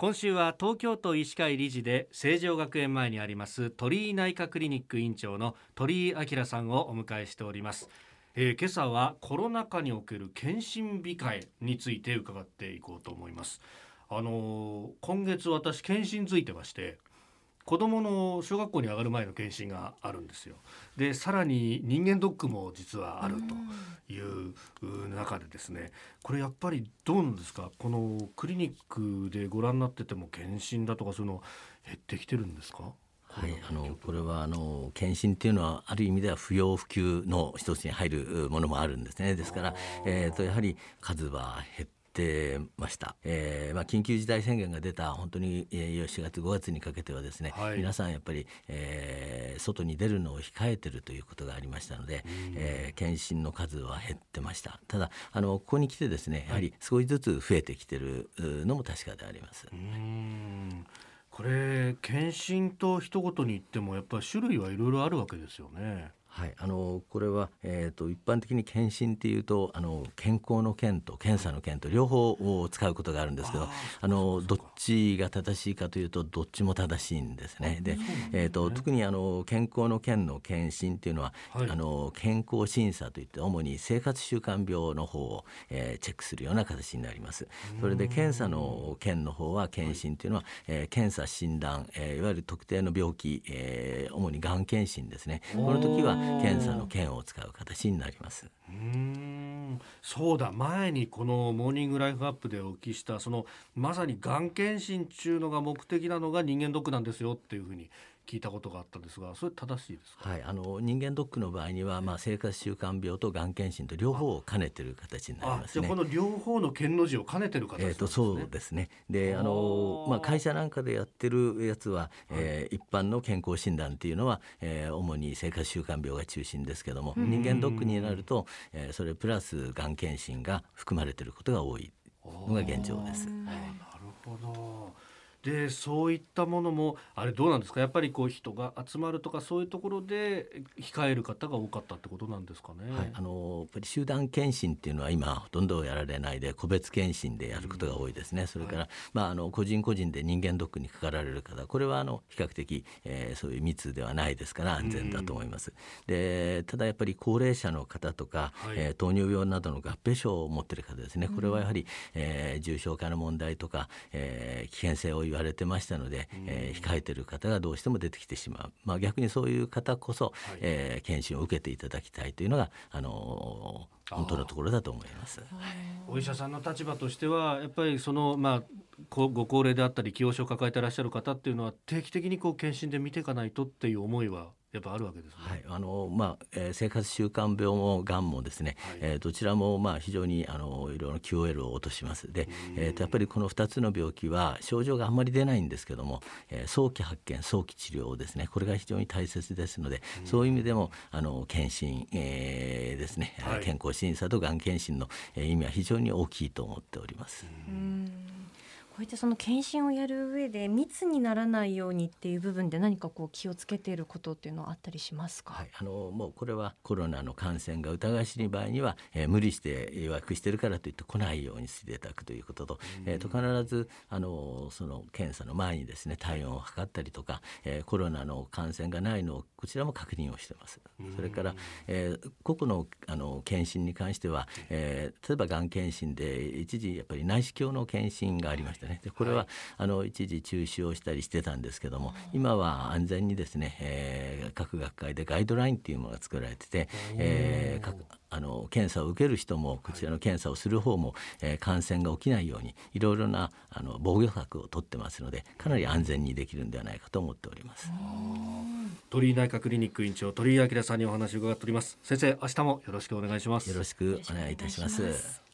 今週は東京都医師会理事で成城学園前にあります鳥居内科クリニック院長の鳥居明さんをお迎えしております。えー、今朝はコロナ禍における検診控えについて伺っていこうと思います。あのー、今月私検診ついてまして子供の小学校に上がる前の検診があるんですよ。でさらに人間ドックも実はあるという中でですねこれやっぱりどうなんですか？このクリニックでご覧になってても検診だとかそういうの減ってきてるんですか？はい、あのこれはあの検診っていうのはある意味では不要不急の一つに入るものもあるんですね。ですから、えーとやはり数は減っててました、えーまあ、緊急事態宣言が出た本当に、えー、4月5月にかけてはですね、はい、皆さんやっぱり、えー、外に出るのを控えてるということがありましたので、えー、検診の数は減ってました。ただあのここに来てですねやはり少しずつ増えてきてるのも確かであります。これ検診と一言に言ってもやっぱり種類はいろいろあるわけですよね。はい、あのこれは、えーと、一般的に検診っていうとあの健康の件と検査の件と両方を使うことがあるんですけどあのどっちが正しいかというとどっちも正しいんですね。で、えーと、特にあの健康の件の検診っていうのは、はい、あの健康審査といって主に生活習慣病の方を、えー、チェックするような形になります。それで検査の件の方は検診っていうのは、えー、検査診断、えー、いわゆる特定の病気、えー、主にがん検診ですね。この時は検査の券を使う形になります。うんそうだ。前にこの「モーニングライフアップ」でお聞きしたそのまさにがん検診中のが目的なのが人間ドックなんですよっていうふうに聞いたことがあったんですがそれ正しいですはい、あの人間ドックの場合には、まあ、生活習慣病とがん検診と両方を兼ねてる形になりますね。この両方の県の字を兼ねてる形、ね、えー、とそうですね。であのまあ、会社なんかでやってるやつは、はい、えー、一般の健康診断っていうのは、えー、主に生活習慣病が中心ですけども人間ドックになると、えー、それプラスがん検診が含まれてることが多いのが現状です。はい、でそういったものもあれどうなんですか？やっぱりこう人が集まるとかそういうところで控える方が多かったってことなんですかね？はい、あのやっぱり集団検診っていうのは今ほとんどやられないで個別検診でやることが多いですね。うん、それから、はい、まああの個人個人で人間ドックにかかられる方これはあの比較的、えー、そういう密ではないですから安全だと思います。うん、でただやっぱり高齢者の方とか、はい、えー、糖尿病などの合併症を持っている方ですね。これはやはり、えー、重症化の問題とか、えー、危険性を言われてましたので、えー、控えてる方がどうしても出てきてしまう、まあ、逆にそういう方こそ、はい、えー、検診を受けていただきたいというのが、あのー、本当のところだと思います。お医者さんの立場としてはやっぱりその、まあ、ご高齢であったり既往症を抱えていらっしゃる方っていうのは定期的にこう検診で見ていかないとっていう思いはやっぱあるわけです、ね、はい、あのまあ、えー、生活習慣病もがんもですね、はい、えー、どちらもまあ非常にあのいろいろな QOL を落とします。で、えー、とやっぱりこの2つの病気は症状があんまり出ないんですけども、えー、早期発見早期治療ですね。これが非常に大切ですので、そういう意味でもあの検診、えー、ですね、はい、健康審査とがん検診の、えー、意味は非常に大きいと思っております。うん。こういったその検診をやる上で密にならないようにっていう部分で何かこう気をつけていることっていうのはあったりしますか、はい、あのもうこれはコロナの感染が疑わしい場合には、えー、無理して予約してるからといって来ないようにしていただくということと,、えー、と必ずあのその検査の前にですね体温を測ったりとか、えー、コロナの感染がないのをこちらも確認をしてます。それから、えー、個々のあの検診に関しては、えー、例えばがん検診で一時やっぱり内視鏡の検診がありましたね。でこれは、はい、あの一時中止をしたりしてたんですけども今は安全にですね、えー、各学会でガイドラインっていうものが作られてて、えー、各あの検査を受ける人もこちらの検査をする方も、えー、感染が起きないようにいろいろなあの防御策を取ってますのでかなり安全にできるんではないかと思っております鳥居内科クリニック院長鳥居明さんにお話を伺っております。先生明日もよろしくお願いします。よろしくお願いいたします